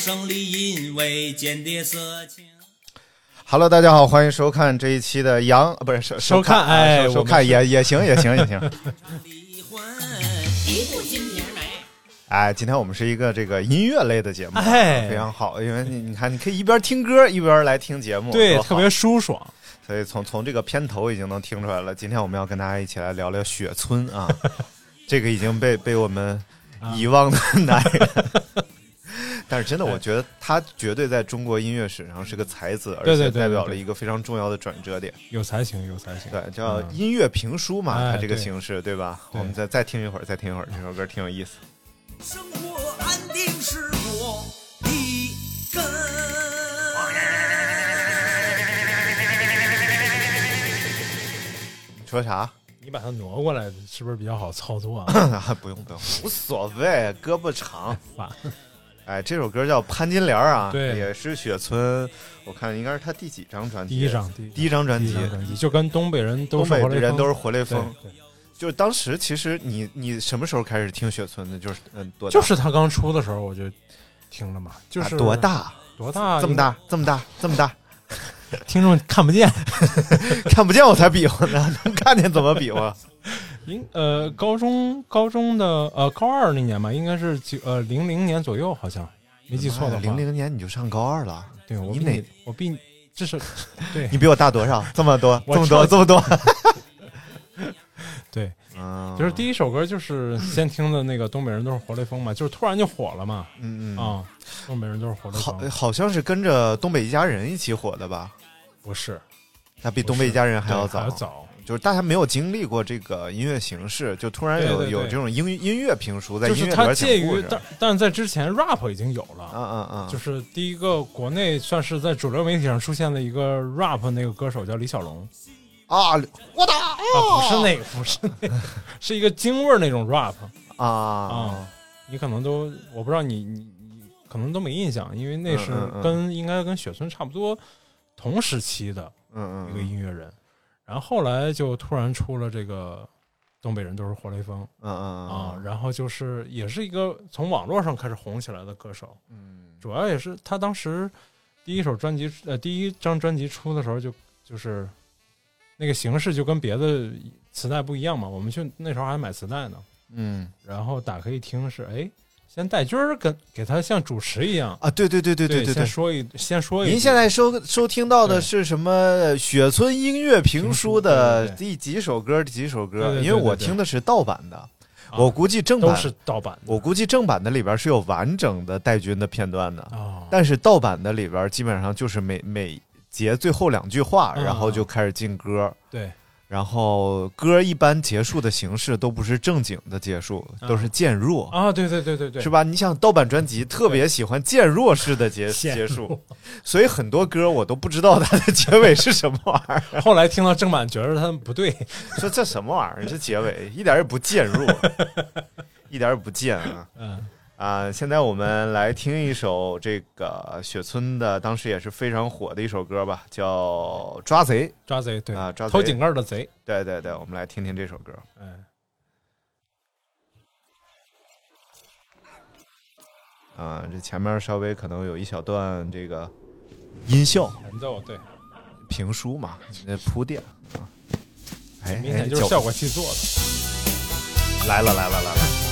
胜利因为间谍色情。Hello，大家好，欢迎收看这一期的羊，呃不是收收看哎，收看也也行也行也行。哎，今天我们是一个这个音乐类的节目，哎非常好，因为你你看，你可以一边听歌一边来听节目，对，特别舒爽。所以从从这个片头已经能听出来了。今天我们要跟大家一起来聊聊雪村啊，这个已经被被我们遗忘的男人。但是真的，我觉得他绝对在中国音乐史上是个才子，而对对对且代表了一个非常重要的转折点。有才情，有才情。对，叫嗯音乐评书嘛，哎它这个形式，对吧？对我们再再听一会儿，再听一会儿，这首歌挺有意思。生活安定是我的根。你说啥？你把它挪过来，是不是比较好操作啊？啊，不用不用，无所谓，胳膊长。烦哎，这首歌叫《潘金莲》啊，对也是雪村，我看应该是他第几张专辑？第一张，第第一张专辑。就跟东北人都东北人都是活雷锋，对就是当时其实你你什么时候开始听雪村的？就是嗯多大？就是他刚出的时候我就听了嘛，就是啊多大？多大？这么大，这么大，这么大，听众看不见。看不见我才比划呢，能看见怎么比划？应呃，高中高中的呃高二那年吧，应该是九呃零零年左右，好像没记错的话。零零年你就上高二了，对我你哪比你我比你这是对 你比我大多少？这么多，这么多，这么多。对，嗯，就是第一首歌就是先听的那个东北人都是活雷锋嘛，就是突然就火了嘛。嗯嗯，啊，东北人都是活雷，锋，好好像是跟着东北一家人一起火的吧？不是那比东北一家人还要早还要。早。就是大家没有经历过这个音乐形式，就突然有有这种音音乐评书，在音乐里边讲故事，介于但但是在之前 rap 已经有了，嗯嗯嗯！就是第一个国内算是在主流媒体上出现的一个 rap 那个歌手叫李小龙啊，我打啊，不是那个，不是那个，是一个京味儿那种 rap 啊。啊，你可能都我不知道你你你可能都没印象，因为那是嗯嗯。嗯跟应该跟雪村差不多同时期的嗯一个嗯。音乐人，然后后来就突然出了这个东北人都是活雷锋嗯嗯啊，嗯。然后就是也是一个从网络上开始红起来的歌手，嗯。主要也是他当时第一首专辑呃第一张专辑出的时候就就是那个形式就跟别的磁带不一样嘛，我们去那时候还买磁带呢，嗯。然后打开一听是哎，先带军儿跟给他像主持一样。啊，对对对对对对对。先说一先说一句。您现在收收听到的是什么？雪村音乐评书的第几首歌？第几首歌？因为我听的是盗版的，啊我估计正版都是盗版的我估计正版的里边是有完整的带军的片段的，啊，但是盗版的里边基本上就是每每节最后两句话，嗯然后就开始进歌，对然后歌一般结束的形式都不是正经的结束，嗯都是渐弱。啊，对对对对对，是？吧？你想盗版专辑特别喜欢渐弱式的结 结束，所以很多歌我都不知道它的结尾是什么玩意儿。后来听到正版，觉得他们不对，说这什么玩意儿？这结尾一点也不渐弱，一点也不渐啊！嗯啊，现在我们来听一首这个雪村的，当时也是非常火的一首歌吧，叫《抓贼》。抓贼，对啊抓贼偷井盖的贼，对对对，我们来听听这首歌。嗯，啊，这前面稍微可能有一小段这个音效前奏，对，评书嘛，那铺垫啊。哎，明显就是效果器做的。来了来了来了。在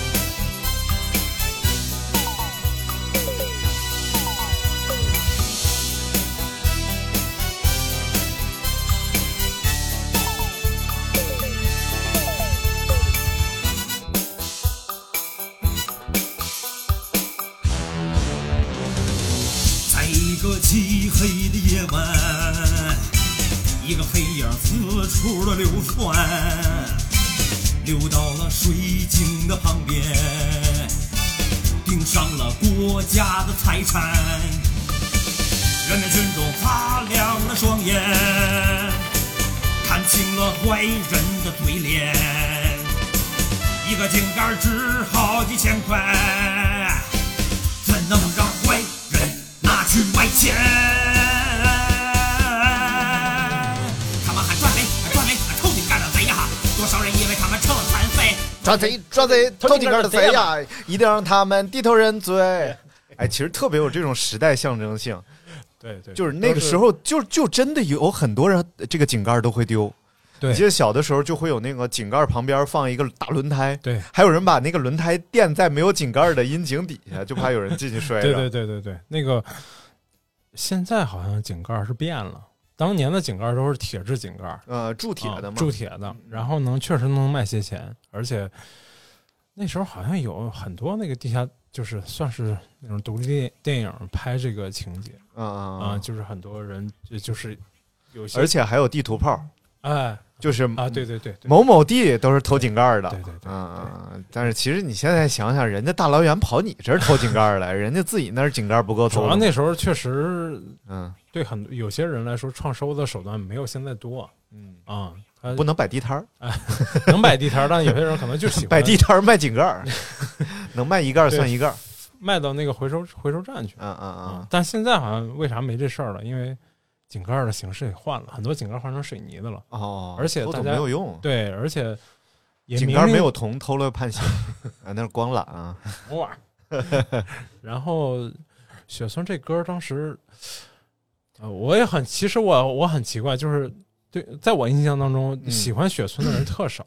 黑影四处的流窜，流到了水井的旁边，盯上了国家的财产，人民群众擦亮了双眼，看清了坏人的嘴脸。一个井盖值好几千块，怎能让坏人拿去卖钱？抓贼抓贼，偷井盖的贼呀！一定让他们低头认罪。哎，其实特别有这种时代象征性，对对，就是那个时候就就真的有很多人这个井盖都会丢。对你记得小的时候就会有那个井盖旁边放一个大轮胎，对还有人把那个轮胎垫在没有井盖的阴井底下，就怕有人进去摔着。对对对对对，那个现在好像井盖是变了，当年的井盖都是铁质井盖，呃，铸铁的啊嘛，铸铁的，然后能确实能卖些钱，而且那时候好像有很多那个地下，就是算是那种独立电电影拍这个情节。啊嗯啊，嗯，就是很多人就就是有些而且还有地图炮，哎就是啊，对对对对某某地都是偷井盖的。对对对，嗯但是其实你现在想想，人家大老远跑你这儿偷井盖来，人家自己那儿井盖不够偷的。主要那时候确实嗯对很有些人来说，创收的手段没有现在多嗯，啊。他不能摆地摊儿，能摆地摊儿，但有些人可能就喜欢 摆地摊儿卖井盖儿，能卖一盖儿算一盖儿。卖到那个回收回收站去。嗯嗯啊嗯，但现在好像为啥没这事儿了？因为井盖的形式也换了，很多井盖换成水泥的了。哦，而且大家没有用，对，而且也井盖没有铜，偷了判刑。啊，那是光缆啊。哇。然后雪村这歌儿当时，呃，我也很，其实我我很奇怪，就是对，在我印象当中，嗯喜欢雪村的人特少，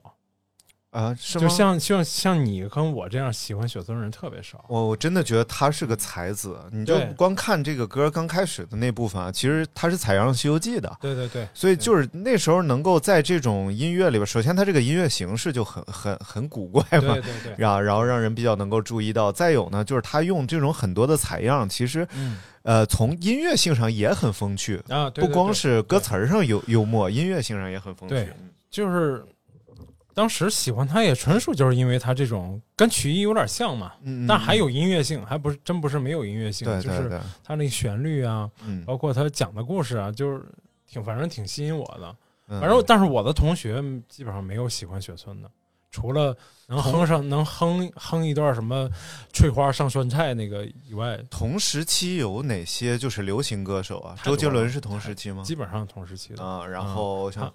啊，是吗？就像像像你跟我这样喜欢雪村的人特别少。我我真的觉得他是个才子，你就光看这个歌刚开始的那部分啊，其实他是采样《西游记》的，对对对，所以就是那时候能够在这种音乐里边，首先他这个音乐形式就很很很古怪嘛对，对对，然然后让人比较能够注意到。再有呢，就是他用这种很多的采样，其实嗯呃从音乐性上也很风趣，啊，对不光是歌词儿上有幽默，音乐性上也很风趣。对就是当时喜欢他也纯属就是因为他这种跟曲艺有点像嘛，但还有音乐性，还不是真不是没有音乐性，就是他那个旋律啊，嗯，包括他讲的故事啊，就是挺反正挺吸引我的。嗯反正但是我的同学基本上没有喜欢雪村的，除了能哼上能哼哼一段什么翠花上酸菜那个以外，同时期有哪些就是流行歌手啊？周杰伦是同时期吗？基本上同时期的。啊，然后像潘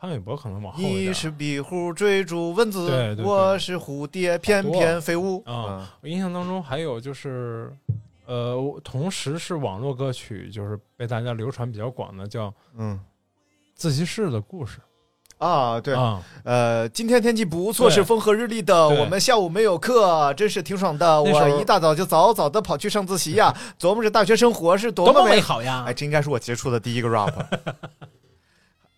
潘玮柏可能往后。你是壁虎追逐蚊子，对对对我是蝴蝶翩翩飞舞啊我印象当中还有就是，呃，同时是网络歌曲，就是被大家流传比较广的叫《嗯自习室的故事》啊，对，啊，呃，今天天气不错，是风和日丽的。我们下午没有课，真是挺爽的。我一大早就早早的跑去上自习呀，琢磨着大学生活是多多么美美好呀！哎，这应该是我接触的第一个 rap。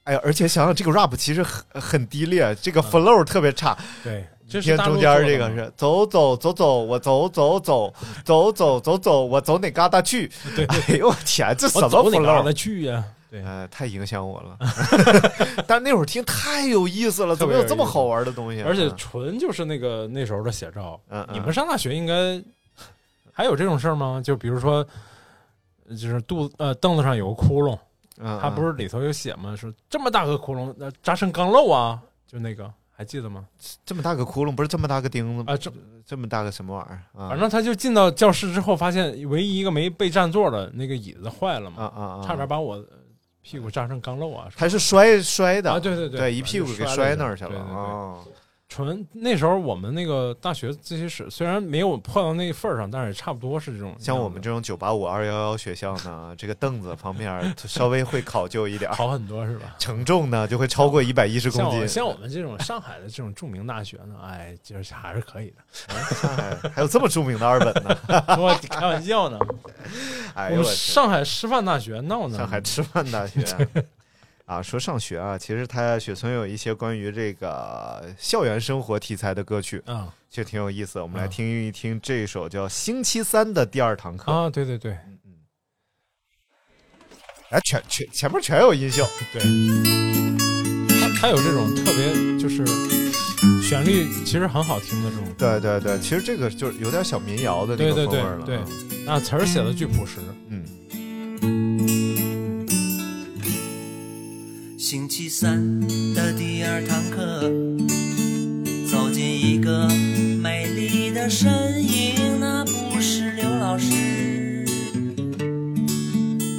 哎呀，而且想想这个 rap 其实很很低劣，这个 flow 特别差。对，这是大陆中间这个是走走走走，我走走走走走走走，我走哪旮瘩去？对对哎呦我天，这什么 flow？达去呀？对，呃，太影响我了。但是那会儿听太有意思了，怎么有这么好玩的东西啊？而且纯就是那个那时候的写照。嗯，嗯你们上大学应该还有这种事儿吗？就比如说，就是肚子呃凳子上有个窟窿，嗯，它不是里头有写吗？说这么大个窟窿，那扎成钢漏啊，就那个还记得吗？这么大个窟窿，不是这么大个钉子吗？啊，这这么大个什么玩意儿？啊反正他就进到教室之后，发现唯一一个没被占座的那个椅子坏了啊嘛，啊啊！差点把我屁股扎成钢漏啊！还是摔摔的啊，对对对，对，一屁股给摔摔那儿去了。对对对，哦，纯那时候我们那个大学自习室虽然没有破到那份儿上，但是也差不多是这种。像我们这种九八五二幺幺学校呢，这个凳子方面 稍微会考究一点，好很多是吧？承重呢就会超过一百一十公斤。像我像我们这种上海的这种著名大学呢，哎，就是还是可以的。上海还有这么著名的二本呢？我开玩笑呢，哎呦！上海师范大学闹呢，上海师范大学啊，说上学啊，其实他雪村有一些关于这个校园生活题材的歌曲，嗯其实挺有意思的。我们来啊听一听这一首叫《星期三的第二堂课》。啊，对对对哎，全全前面全有音效，对，他他有这种特别就是旋律其实很好听的这种。对对对，其实这个就是有点小民谣的那对对对个风味儿了。对，那词儿写的巨朴实。嗯，星期三的第二堂课，走进一个美丽的身影，那不是刘老师，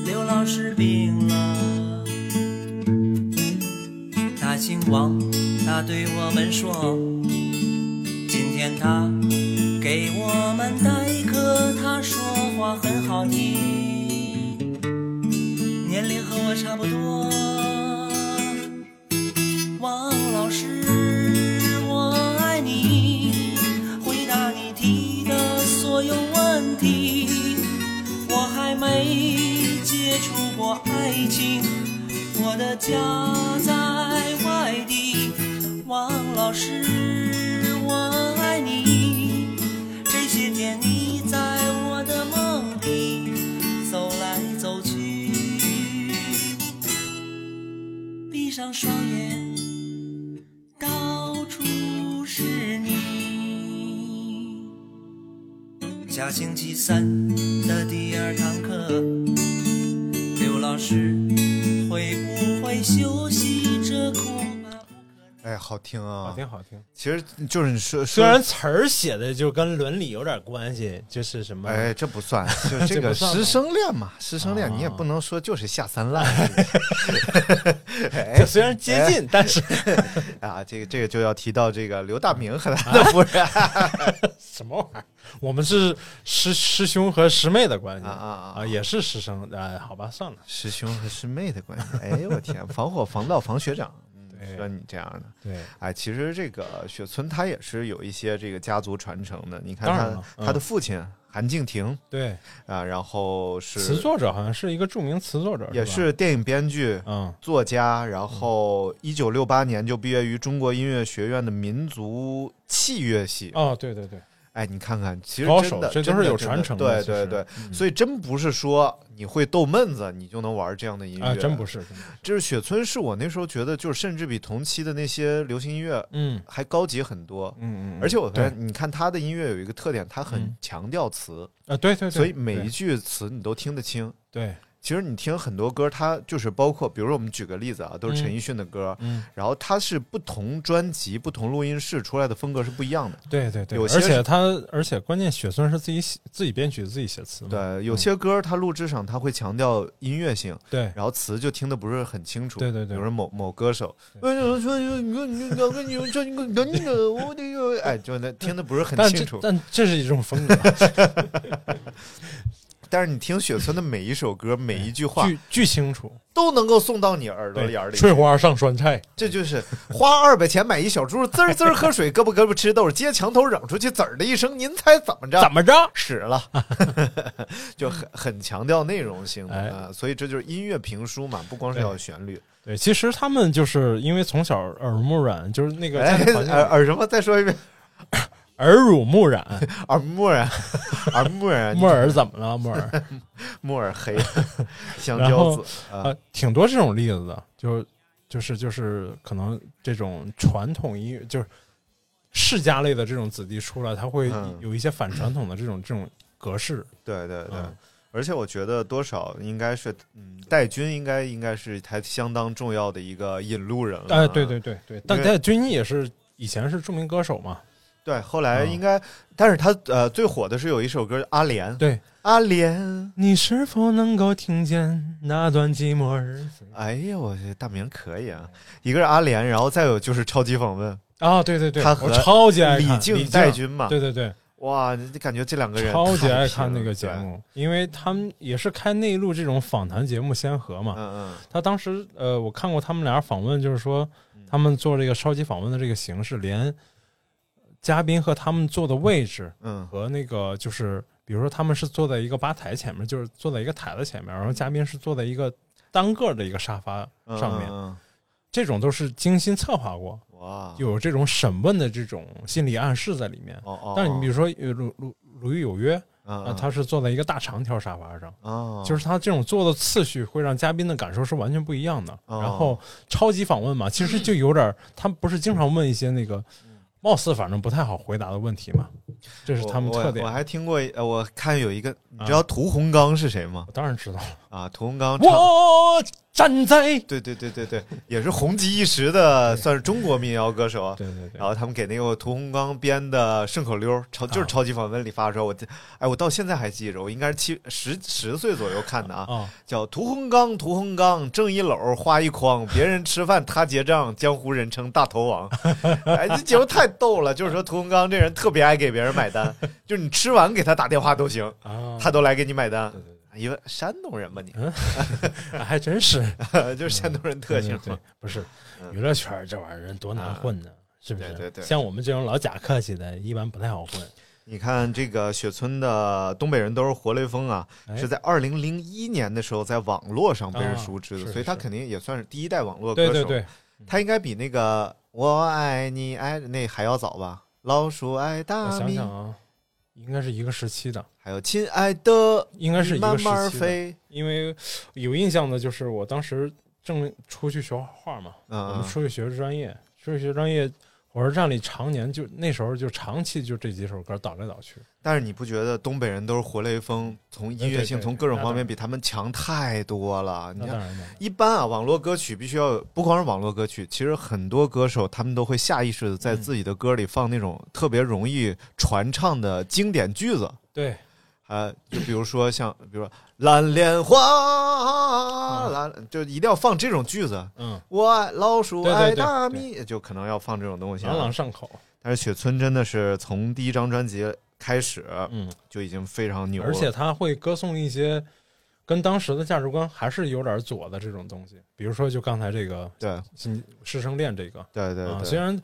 刘老师病了。他姓王，他对我们说，今天他给我们代课，他说话很好听。年龄和我差不多。家在外地。王老师，我爱你，这些天你在我的梦里走来走去。闭上双眼，到处是你。下星期三的第二堂课，刘老师不哎，好听啊，好听好听，其实就是你说，虽然词儿写的就跟伦理有点关系，就是什么，哎，这不算，就这个师生恋嘛，师生恋啊你也不能说就是下三滥。虽然接近，但是 啊，这个这个就要提到这个刘大明和他的夫人。什么玩意儿？我们是师师兄和师妹的关系。啊啊啊啊，也是师生，啊，好吧，算了，师兄和师妹的关系。哎呦我天，防火防盗防学长，说你这样的。对，哎，其实这个雪村他也是有一些这个家族传承的。你看他他的父亲韩敬亭对，啊，然后是词作者好像是一个著名词作者，也，是电影编剧、嗯，作家，然后一九六八年就毕业于中国音乐学院的民族器乐系。哦，对对对，哎，你看看，其实高真的都是有传承的对对对，嗯所以真不是说你会逗闷子你就能玩这样的音乐，啊，真不是，就是雪村是我那时候觉得，就是甚至比同期的那些流行音乐嗯还高级很多。嗯嗯，而且我发对现，你看他的音乐有一个特点，他很嗯强调词，啊，对对对，所以每一句词你都听得清。对，其实你听很多歌，它就是包括，比如说我们举个例子啊，都是陈奕迅的歌，嗯，然后它是不同专辑、不同录音室出来的风格是不一样的。对对对，有些而且他，而且关键雪村是自己写自己编曲自己写词，对，有些歌它录制上它会强调音乐性，对然后词就听的不是很清楚。对对对比如说某某歌手，哎，就那听得不是很清楚。但这是一种风格，但是你听雪村的每一首歌、每一句话巨巨清楚，都能够送到你耳朵眼儿里。翠花上酸菜，这就是花二百钱买一小猪，滋儿滋儿喝水，胳膊胳膊吃豆，接墙头扔出去，滋儿的一声，您猜怎么着？怎么着？屎了，就很很强调内容性的哎啊，所以这就是音乐评书嘛，不光是要旋律。对，其实他们就是因为从小耳濡目染，就是那个耳耳什么？再说一遍，耳濡目染。耳木耳，耳目染，木耳怎么了？木耳 木耳黑，香蕉后子啊啊，挺多这种例子的，就就是就是可能这种传统音乐，就是世家类的这种子弟出来，他会嗯有一些反传统的这种这种格式。对对对。嗯而且我觉得多少应该是，嗯，戴军应该应该是他相当重要的一个引路人了。哎，对对对对，但戴军也是以前是著名歌手嘛，对，后来嗯应该，但是他呃最火的是有一首歌《阿莲》，对。阿莲，你是否能够听见那段寂寞日子？哎呀，我这大名可以啊！一个是阿莲，然后再有就是超级访问，啊，对对对，他和我超级李静、戴军嘛，对对对，哇，你感觉这两个人超级爱看那个节，目，因为他们也是开内陆这种访谈节目先河嘛嗯。嗯他当时呃，我看过他们俩访问，就是说他们做这个超级访问的这个形式，连嘉宾和他们坐的位置嗯。和那个就是，比如说他们是坐在一个吧台前面，就是坐在一个台子前面，然后嘉宾是坐在一个单个的一个沙发嗯，上面，嗯这种都是精心策划过，嗯哇，有这种审问的这种心理暗示在里面。哦哦，但是你比如说呃鲁鲁鲁豫有约嗯。啊，他是坐在一个大长条沙发上。哦，就是他这种做的次序会让嘉宾的感受是完全不一样的。哦。然后超级访问嘛，其实就有点儿，他不是经常问一些那个貌似反正不太好回答的问题嘛，这是他们特点。我我还听过，呃，我看有一个，你知道屠洪刚是谁吗我？当然知道了，啊，屠洪刚唱，我站在对对对对对，也是红极一时的，算是中国民谣歌手啊。对对对然后他们给那个屠洪刚编的顺口溜，超就是啊超级访问里发的时候，我哎，我到现在还记着，我应该是七十十岁左右看的啊，啊，叫屠洪刚，屠洪刚挣一篓花一筐，别人吃饭他结账，江湖人称大头王。哎，这节目太逗了，就是说屠洪刚这人特别爱给别人买单，就是你吃完给他打电话都行，啊，他都来给你买单对。对因为山东人吧，你对还真是 就是山东人特性对。不是嗯娱乐圈这玩意儿人多难混呢，是不是？对对对像我们这种老假客气的，一般不太好混。你看这个雪村的东北人都是活雷锋啊，哎是在二零零一年的时候在网络上被人熟知的，啊所以他肯定也算是第一代网络歌手。对对对，他应该比那个我爱你爱那还要早吧？老鼠爱大米，想想啊，应该是一个时期的，还有亲爱的，应该是一个慢时期的。慢飞。因为有印象的就是我当时正出去学画画嘛，我们嗯，出去学专业，出去学专业，火车站里常年就那时候就长期就这几首歌倒来倒去。但是你不觉得东北人都是活雷锋，从音乐性、从各种方面比他们强太多了？你看，那当然了，一般啊，网络歌曲必须要有，不光是网络歌曲，其实很多歌手他们都会下意识的在嗯自己的歌里放那种特别容易传唱的经典句子。对，啊，就比如说像，比如说蓝莲花，蓝就一定要放这种句子。嗯，我爱老鼠爱对对对大米，就可能要放这种东西啊。朗朗上口。但是雪村真的是从第一张专辑开始嗯，就已经非常牛了，而且他会歌颂一些跟当时的价值观还是有点左的这种东西，比如说就刚才这个对新师生恋这个啊，对对对，虽然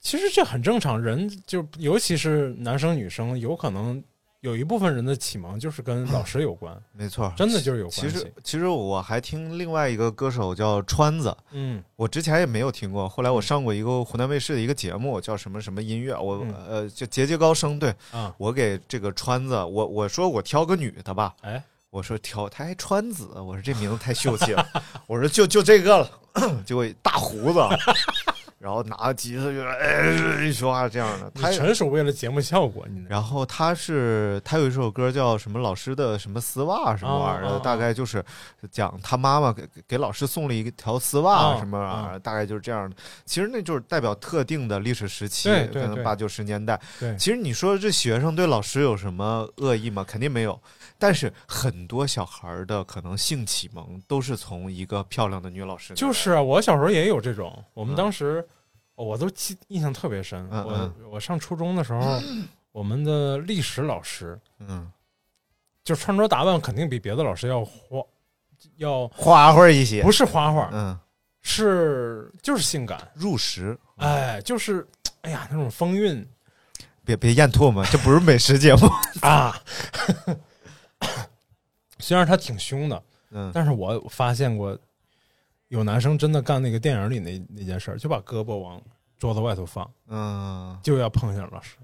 其实这很正常，人就尤其是男生女生，有可能有一部分人的启蒙就是跟老师有关，没错，真的就是有关系其实。其实我还听另外一个歌手叫川子，嗯。我之前也没有听过，后来我上过一个湖南卫视的一个节目，叫什么什么音乐，我、嗯。呃就节节高升，对啊，我给这个川子，我我说我挑个女的吧，哎，我说挑，他还川子，我说这名字太秀气了，我说就就这个了，结果大胡子，然后拿吉他就哎一说话这样的，他纯属为了节目效果，你然后他是他有一首歌叫什么老师的什么丝袜什么玩意儿大概就是讲他妈妈给给老师送了一条丝袜哦什么玩意儿，大概就是这样的。其实那就是代表特定的历史时期，可能八九十年代。对其实你说这学生对老师有什么恶意吗？肯定没有。但是很多小孩儿的可能性启蒙都是从一个漂亮的女老师就是啊，我小时候也有这种，我们嗯当时、哦我都记印象特别深。嗯嗯我我上初中的时候，我们的历史老师嗯就穿着打扮肯定比别的老师要花，要花花一些不，是花花，嗯，是就是性感，入时。哎，就是哎呀那种风韵别别咽唾沫，这不是美食节目。啊。虽然他挺凶的，嗯，但是我发现过有男生真的干那个电影里那那件事儿，就把胳膊往桌子外头放，嗯，就要碰一下老师。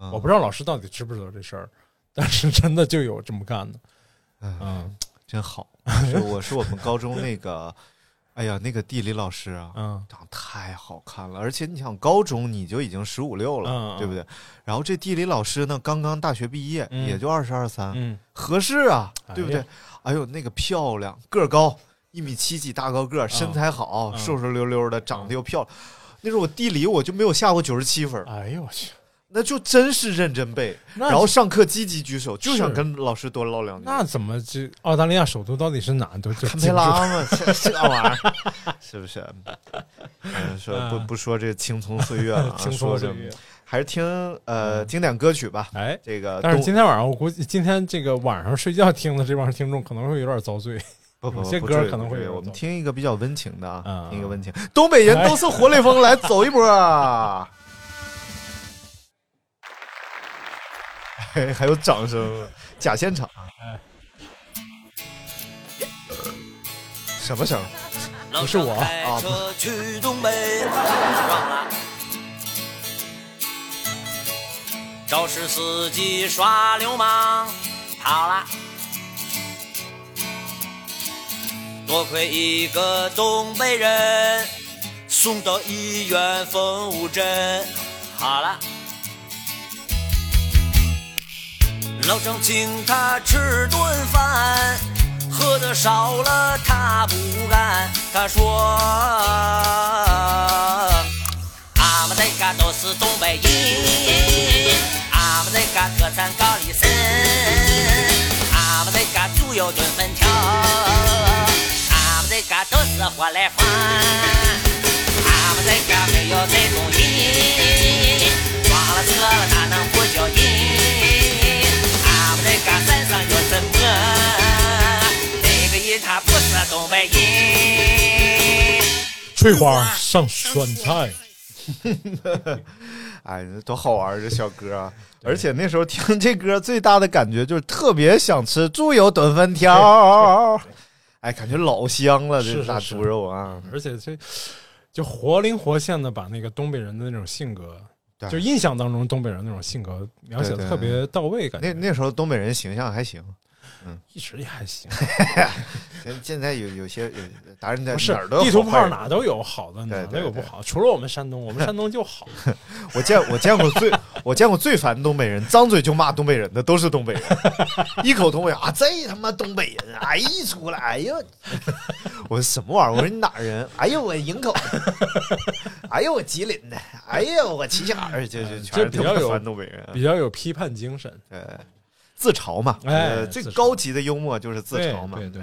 嗯我不知道老师到底知不知道这事儿，但是真的就有这么干的。嗯嗯真好。是我是我们高中那个，哎呀，那个地理老师啊，嗯长太好看了。而且你想，高中你就已经十五六了，对不对？然后这地理老师呢，刚刚大学毕业，嗯也就二十二三，嗯，合适啊，对不对？哎呦，那个漂亮，个儿高，一米七几大高个儿，身材好，嗯瘦瘦溜溜的，长得又漂亮。那时候我地理我就没有下过九十七分，哎呦我去，那就真是认真背，然后上课积极举手，就想跟老师多唠两句。那怎么这澳大利亚首都到底是哪都就堪培拉嘛，这这 玩意儿是不是？嗯，说不嗯不说这青葱岁月了啊，轻说这松岁月。还是听呃嗯经典歌曲吧。哎，这个但是今天晚上我估计今天这个晚上睡觉听的这帮听众可能会有点遭罪。不不有些歌可能会我们听一个比较温情的啊，嗯听一个温情。东北人都是活雷锋，来走一波 还有掌声，假现场。哎什么声？不是我开车去东北闯啦，肇事司机耍流氓跑啦，多亏一个东北人送到医院缝五针，好了。老张请他吃顿饭，喝的少了他不干。他说：“俺们这嘎都是东北人，俺们这嘎特产高丽参，俺们这嘎猪油炖粉条，俺都是活来饭，俺们这嘎没有这种人，装了车了哪能不叫人？俺们这嘎山上有什么？那个人他不是东北人。翠花上酸菜，哎，多好玩这小歌啊！而且那时候听这歌最大的感觉就是特别想吃猪油炖粉条，哎，感觉老香了，这大猪肉啊！而且这就活灵活现的把那个东北人的那种性格，就印象当中东北人那种性格描写的特别到位，感觉那那时候东北人形象还行，嗯一直也还行。现现在有有些有达人在不是地图炮哪都有好的，哪都有不好。除了我们山东，我们山东就好。我见我见过最我见过最烦东北人，张嘴就骂东北人的都是东北人，一口东北啊，这他妈东北人，哎一出来，哎呦，我说什么玩意儿？我说你哪儿人？哎呦我营口的，哎呦我吉林的，哎呦我齐齐哈尔，就就全是比较有东北人，比较有批判精神，对，自嘲嘛，哎呃最高级的幽默就是自嘲嘛，对对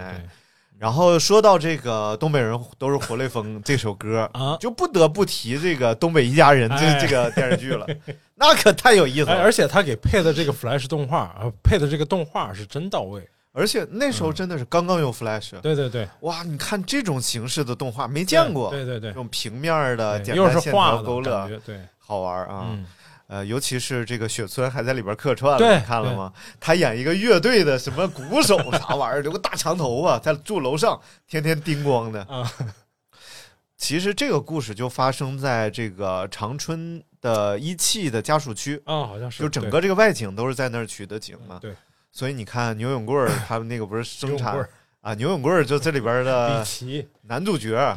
然后说到这个东北人都是活雷锋这首歌啊就不得不提这个《东北一家人》这、哎这个电视剧了，那可太有意思哎，了。而且他给配的这个 Flash 动画，呃，配的这个动画是真到位。而且那时候真的是刚刚有 Flash，、对对对，哇，你看这种形式的动画没见过，对对对这种平面的，又简单线是画的条勾勒对，好玩啊。嗯，呃，尤其是这个雪村还在里边客串了，你看了吗？他演一个乐队的什么鼓手啥玩意儿，留个大长头发，在住楼上，天天叮咣的。啊，其实这个故事就发生在这个长春的一汽的家属区，啊，好像是，就整个这个外景都是在那儿取的景嘛。对，所以你看牛永贵儿他们那个不是生产啊，牛永贵儿就这里边的 李的琦。男主角。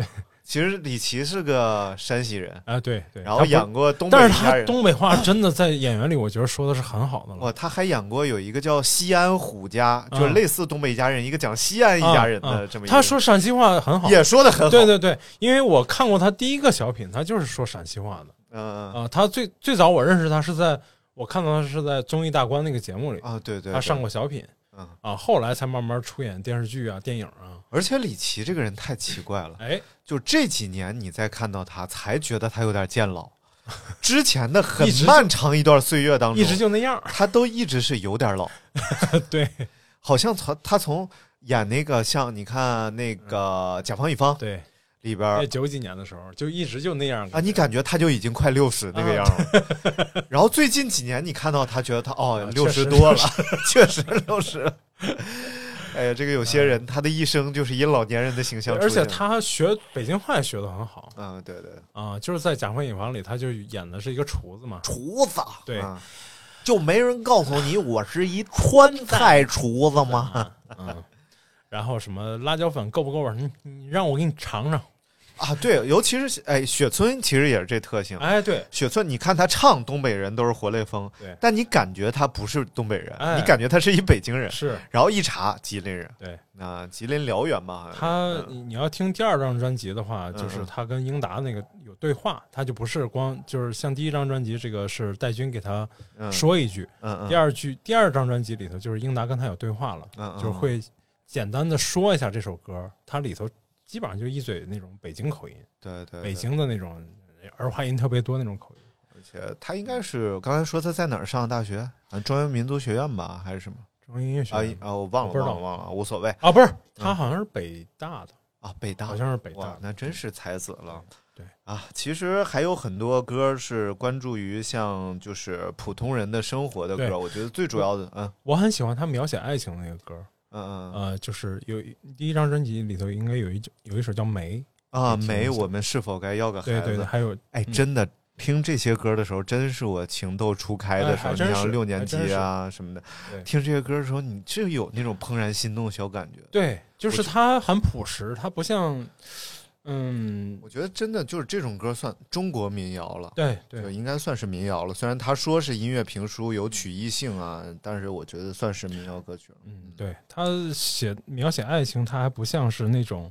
其实李琦是个山西人，啊，对对，然后演过东北但是他。东北话真的在演员里，我觉得说的是很好的了。哇，他还演过有一个叫《西安虎家》，就类似东北一家人，一个讲西安一家人的这么一个。他说陕西话很好，也说的很好。对对对，因为我看过他第一个小品，他就是说陕西话的嗯嗯啊。他最最早我认识他是在我看到他是在综艺大观那个节目里，啊，对对，他上过小品嗯，啊，后来才慢慢出演电视剧啊、电影啊。而且李琦这个人太奇怪了，哎，就这几年你再看到他，才觉得他有点渐老。之前的很漫长一段岁月当中，一直就那样。他都一直是有点老，对好像从他从演那个像你看那个《甲方乙方》对，里边在九几年的时候就一直就那样啊，你感觉他就已经快六十那个样了。然后最近几年你看到他，觉得他哦啊六十多了，确实六十了。哎呀，这个有些人他的一生就是以老年人的形象出而，且他学北京话也学的很好嗯，对对，啊，就是在《甲方乙方》里，他就演的是一个厨子嘛。厨子对啊就没人告诉你我是一川菜厨子吗？嗯，然后什么辣椒粉够不够味儿？你你让我给你尝尝。啊，对，尤其是哎，雪村其实也是这特性。哎，对，雪村，你看他唱东北人都是活雷锋，对但你感觉他不是东北人，哎你感觉他是一北京人，是。然后一查吉林人，对啊，吉林辽源嘛，他是，你你要听第二张专辑的话，就是嗯。他跟英达那个有对话，他就不是光就是像第一张专辑这个是戴军给他嗯说一句，嗯嗯，第二句第二张专辑里头就是英达跟他有对话了，嗯嗯就是会简单的说一下这首歌，它里头基本上就一嘴那种北京口音，对对，北，京的那种儿化音特别多那种口音。而且他应该是刚才说他在哪儿上的大学？啊，中央民族学院吧，还是什么？中央音乐学啊院啊，我忘了，不知道。忘了，忘了，无所谓。啊，不是，他好像是北大的，啊。北大。好像是北大，，那真是才子了。对啊，其实还有很多歌是关注于像就是普通人的生活的歌，我觉得最主要的，嗯。我很喜欢他描写爱情的那个歌，嗯嗯呃，就是有第一张专辑里头应该有一有一首叫《梅》，啊，梅，我们是否该要个孩子？对对对，还有哎，嗯真的听这些歌的时候，真是我情窦初开的时候。你像六年级啊什么的，听这些歌的时候，你就有那种怦然心动的小感觉。对，就是它很朴实，它不像，嗯，我觉得真的就是这种歌算中国民谣了。对对，对，应该算是民谣了。虽然他说是音乐评书有曲艺性啊，但是我觉得算是民谣歌曲了。嗯，对他写描写爱情，他还不像是那种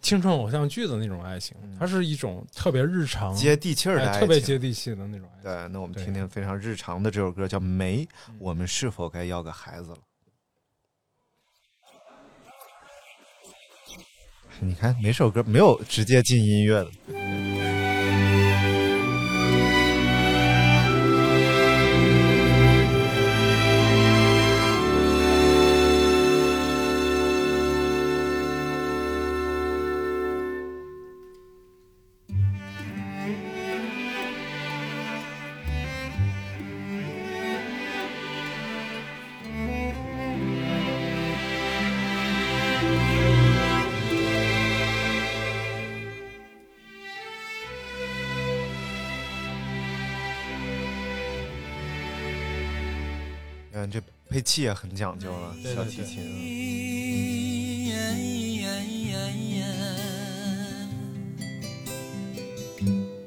青春偶像剧的那种爱情，它是一种特别日常、接地气儿的爱情，哎特别接地气的那种爱情。对，那我们听听非常日常的这首歌，叫《梅》，我们是否该要个孩子了？你看，每首歌没有直接进音乐的。嗯，这配器也很讲究了，小提琴。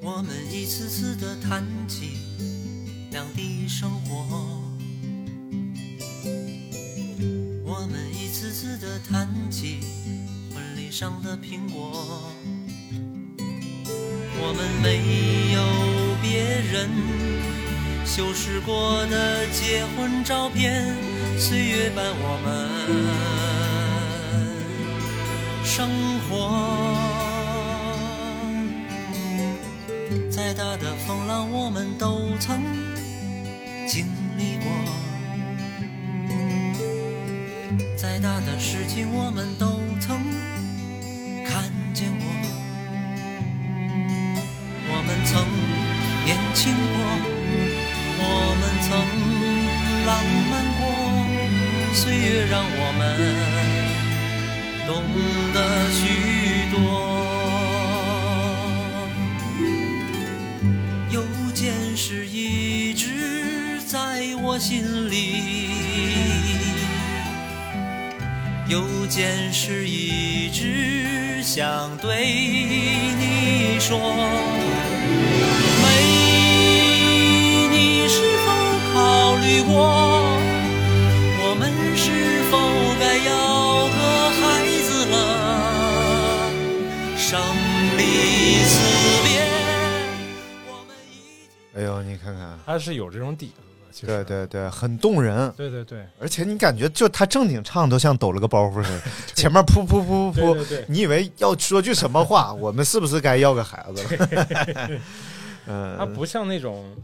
我们一次次的谈起两地生活，我们一次次的谈起婚礼上的苹果，我们没有别人修饰过的结婚照片，岁月伴我们生活。再大的风浪，我们都曾经历过；再大的事情，我们都让我们懂得许多。有件事一直在我心里，有件事一直想对你说。没，你是否考虑过，呦，你看看，他是有这种底子的。其实对对对，很动人。对对对而且你感觉就他正经唱都像抖了个包袱似的，前面噗噗噗噗噗，你以为要说句什么话？我们是不是该要个孩子了？嗯，他不像那种，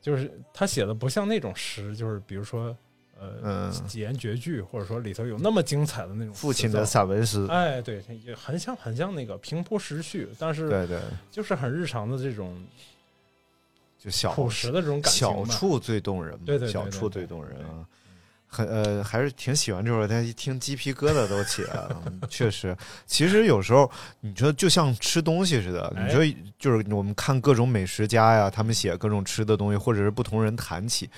就是他写的不像那种诗，就是比如说呃嗯几言绝句，或者说里头有那么精彩的那种父亲的散文诗，哎，对，也很像很像那个平铺时序，但是对对，就是很日常的这种就小朴实的这种感情吧。小处最动人嘛，对对对对小处最动人啊。很呃，还是挺喜欢这首，但一听鸡皮疙瘩都起来了。嗯确实，其实有时候你说就像吃东西似的，哎你说就是我们看各种美食家呀，他们写各种吃的东西，或者是不同人谈起，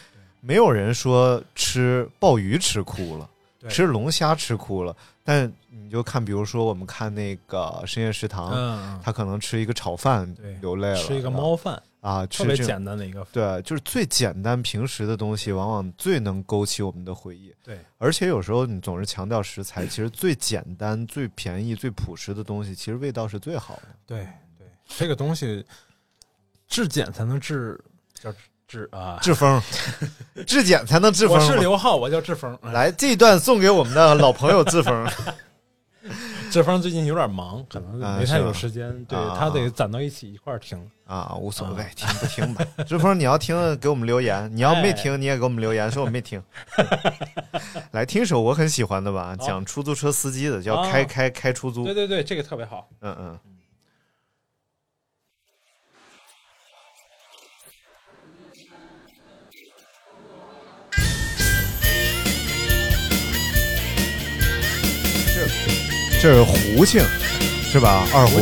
没有人说吃鲍鱼吃哭了，吃龙虾吃哭了，但你就看，比如说我们看那个深夜食堂，嗯，他可能吃一个炒饭流泪了，吃一个猫饭，啊，特别简单的一个，对，就是最简单平时的东西，往往最能勾起我们的回忆。对而且有时候你总是强调食材，其实最简单、最便宜、最朴实的东西，其实味道是最好的。对对，这个东西质检才能治叫治啊。志峰，质检才能治风我是。刘浩，我叫志峰。哎来，这一段送给我们的老朋友志峰。志峰最近有点忙，可能没太有时间，对啊他得攒到一起一块儿听。啊，无所谓，听不听吧。志峰，你要听给我们留言，你要没哎听你也给我们留言，说我没听。来听首我很喜欢的吧，讲出租车司机的，叫啊开开开出租对。对对，这个特别好。嗯嗯。这是胡庆，是吧？二胡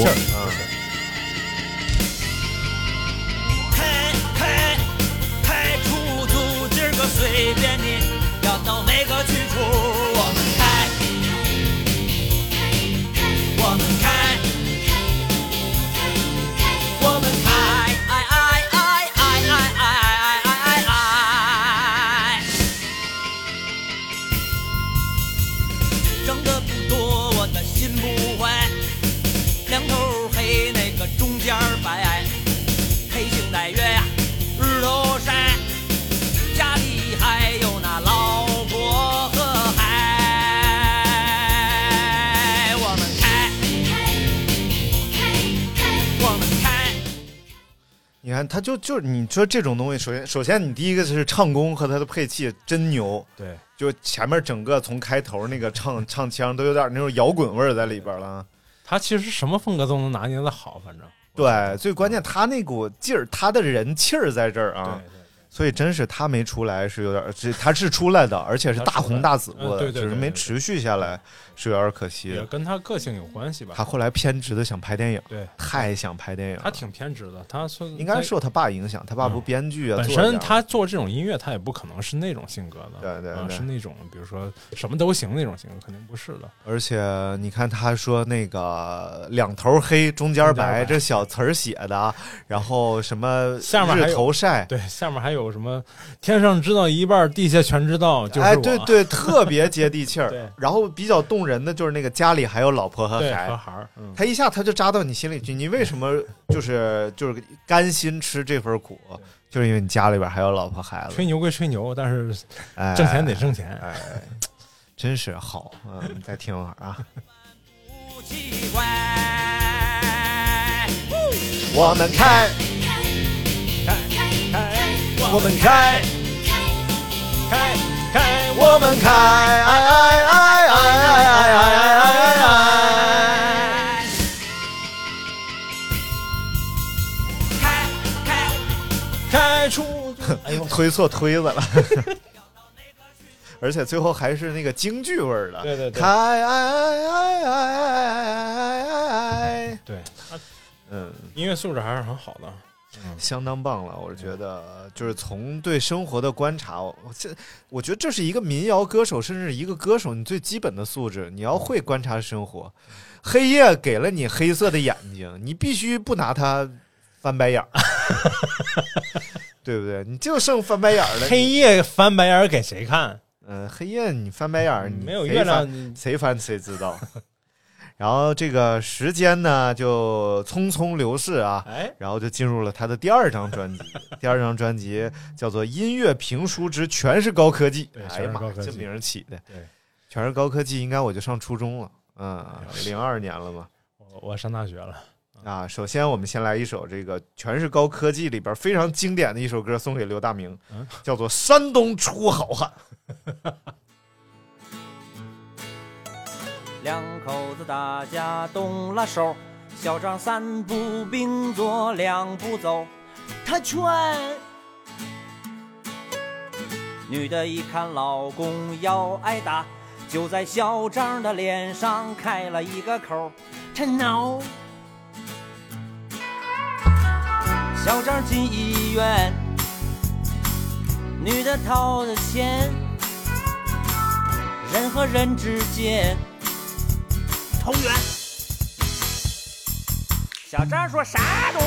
看，他就就是你说这种东西，首先首先你第一个是唱功和他的配器真牛，对，就前面整个从开头那个唱唱腔都有点那种摇滚味儿在里边了。他其实什么风格都能拿捏的好，反正对，最关键他那股劲儿，他的人气儿在这儿对啊，对。所以真是他没出来是有点儿，这他是出来的，而且是大红大紫过的，只是没持续下来，是有点可惜。也。跟他个性有关系吧。他后来偏执的想拍电影，对。太想拍电影，他挺偏执的，他说应该受他爸影响，他爸不编剧啊，本身他做这种音乐，他也不可能是那种性格的，对对是那种比如说什么都行那种性格，肯定不是的。而且你看，他说那个两头黑中间白，这小词儿写的，然后什么日头晒，对，下面还有什么天上知道一半，地下全知道，就是。哎，对对，特别接地气儿。然后比较动人的就是那个家里还有老婆和孩和，孩儿，嗯，他一下他就扎到你心里去。你为什么就是就是甘心吃这份苦？就是因为你家里边还有老婆孩子吹，牛归吹牛，但是哎，挣钱得挣钱。哎，真是好。嗯，再听会儿啊。不奇怪。我们开，我们开，开开，我们开，哎哎哎哎哎哎哎哎哎！开开开出，哎呦，推错推子了。而且最后还是那个京剧味儿的，对对对开哎哎哎哎哎哎哎，对，嗯，音乐素质还是很好的。相当棒了，我觉得就是从对生活的观察，我这我觉得这是一个民谣歌手，甚至一个歌手你最基本的素质，你要会观察生活。黑夜给了你黑色的眼睛，你必须不拿它翻白眼儿，对不对？你就剩翻白眼儿了。黑夜翻白眼儿给谁看？嗯、黑夜你翻白眼儿，你没有月亮谁翻谁知道。然后这个时间呢就匆匆流逝啊，哎，然后就进入了他的第二张专辑。第二张专辑叫做《音乐评书之全是高科技》。哎呀妈这名儿起的，对，全是高科技，应该我就上初中了，嗯，零二年了嘛。我我上大学了。啊，首先我们先来一首这个全是高科技里边非常经典的一首歌，送给刘大明，嗯叫做《山东出好汉》。两口子打架动了手，小张三步并作两步走，他劝。女的一看老公要挨打，就在小张的脸上开了一个口，他挠。小张进医院，女的掏的钱，人和人之间。投缘。小张说山东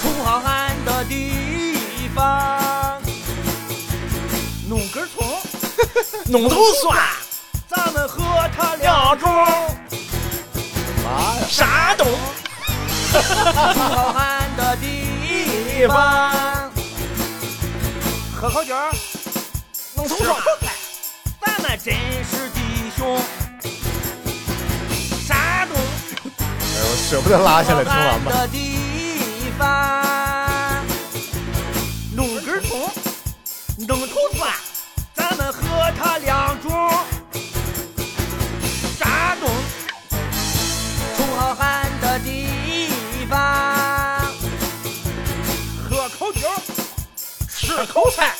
出好汉的地方，弄根葱，弄头蒜，咱们和他两盅。妈呀！山东出好汉的地方，喝口酒，弄头蒜，咱们真是弟兄。我舍不得拉下来，听完吧。的地方，弄根葱，弄头蒜，咱们和他两盅。山东，出好汉的地方，喝口酒，吃口菜，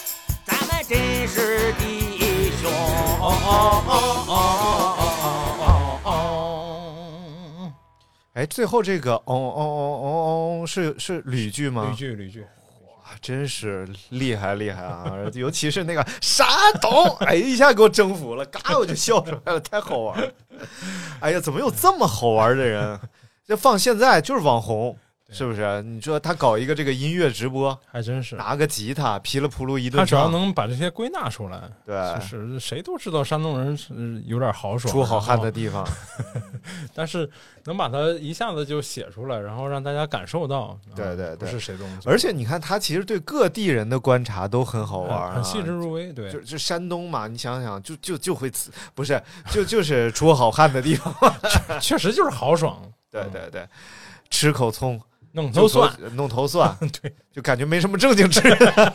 咱们真是弟兄。哦哦哦哦哦哎，最后这个哦哦哦哦哦，是是吕剧吗？吕剧吕剧，哇，真是厉害厉害啊！尤其是那个山东，哎，一下给我征服了，嘎我就笑出来了，太好玩了！哎呀，怎么有这么好玩的人？这放现在就是网红，是不是？你说他搞一个这个音乐直播，还真是。拿个吉他噼里扑噜一顿他只要，能把这些归纳出来，对。就是谁都知道山东人是有点豪爽，出好汉的地方，但是能把它一下子就写出来，然后让大家感受到，啊对对对。是谁都能做，而且你看他其实对各地人的观察都很好玩、啊，很很细致入微，对。就，就山东嘛，你想想，就就就会呲不是 就就是出好汉的地方，确实就是豪爽，对对对，吃口葱，弄头蒜，弄头蒜，对，就感觉没什么正经吃的，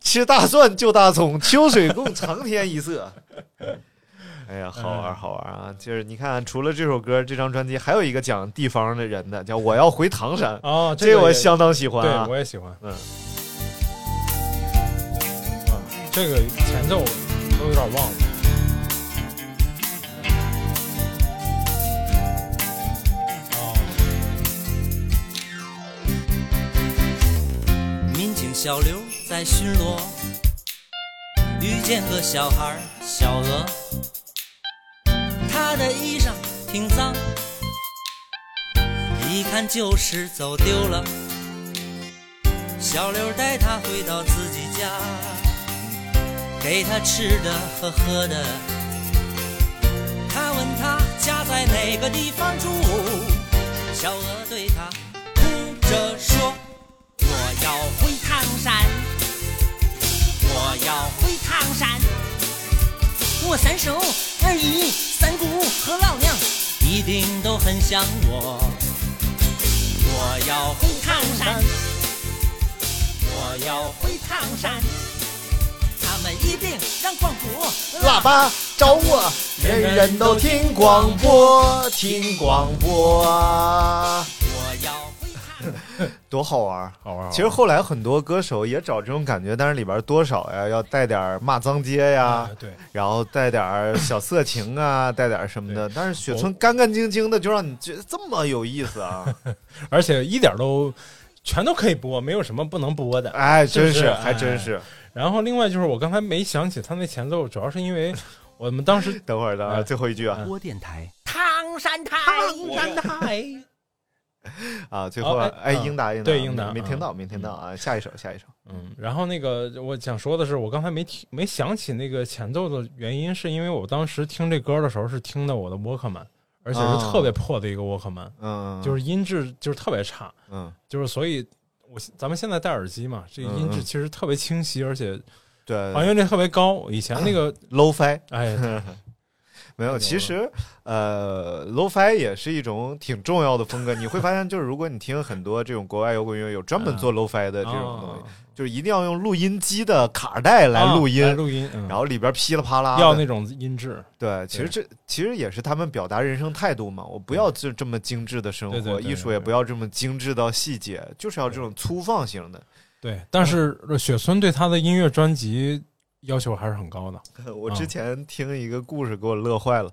吃大蒜就大葱，秋水共长天一色。哎呀，好玩好玩啊！就是你看，除了这首歌，这张专辑还有一个讲地方的人的，叫《我要回唐山》，哦，这个我相当喜欢对啊。我也喜欢，嗯，啊，这个前奏都有点忘了。小刘在巡逻，遇见个小孩小鹅，他的衣裳挺脏，一看就是走丢了。小刘带他回到自己家，给他吃的和喝的。他问他家在哪个地方住，小鹅对他哭着说。我要回唐山，我要回唐山。我三叔、二姨、三姑和老娘一定都很想我。我要回唐山，我要回唐山。他们一定让广播喇叭找我，人人都听广播，听广播，我要回唐山。多好玩！好玩。其实后来很多歌手也找这种感觉，但是里边多少呀，要带点骂脏街呀啊，，对，然后带点小色情啊，带点什么的。但是雪村干干净净的，就让你觉得这么有意思啊！而且一点都全都可以播，没有什么不能播的。哎，真是，还真是。然后另外就是我刚才没想起他那前奏，主要是因为 我们当时等会儿，等会儿，哎最后一句啊播电台，唐山台，唐山台。啊，最后哦哎，英达，英达，对英达没听到，没听到啊！下一首，下一首。嗯，然后那个我想说的是，我刚才没听没想起那个前奏的原因，是因为我当时听这歌的时候是听的我的沃克曼，而且啊是特别破的一个沃克曼，嗯，就是音质就是特别差，嗯，就是所以我咱们现在戴耳机嘛，这个音质其实特别清晰，而且对。还原率特别高。以前那个，low fi 哎，没有，其实呃，low fi 也是一种挺重要的风格。你会发现，就是如果你听很多这种国外摇滚乐，有专门做 low fi 的这种东西，啊就是一定要用录音机的卡带来录音，啊录音，嗯然后里边噼里啪啦。要那种音质，对，其实这其实也是他们表达人生态度嘛。我不要这这么精致的生活，艺术也不要这么精致到细节，就是要这种粗放型的。对。但是雪村对他的音乐专辑要求还是很高的。我之前听一个故事，给我乐坏了。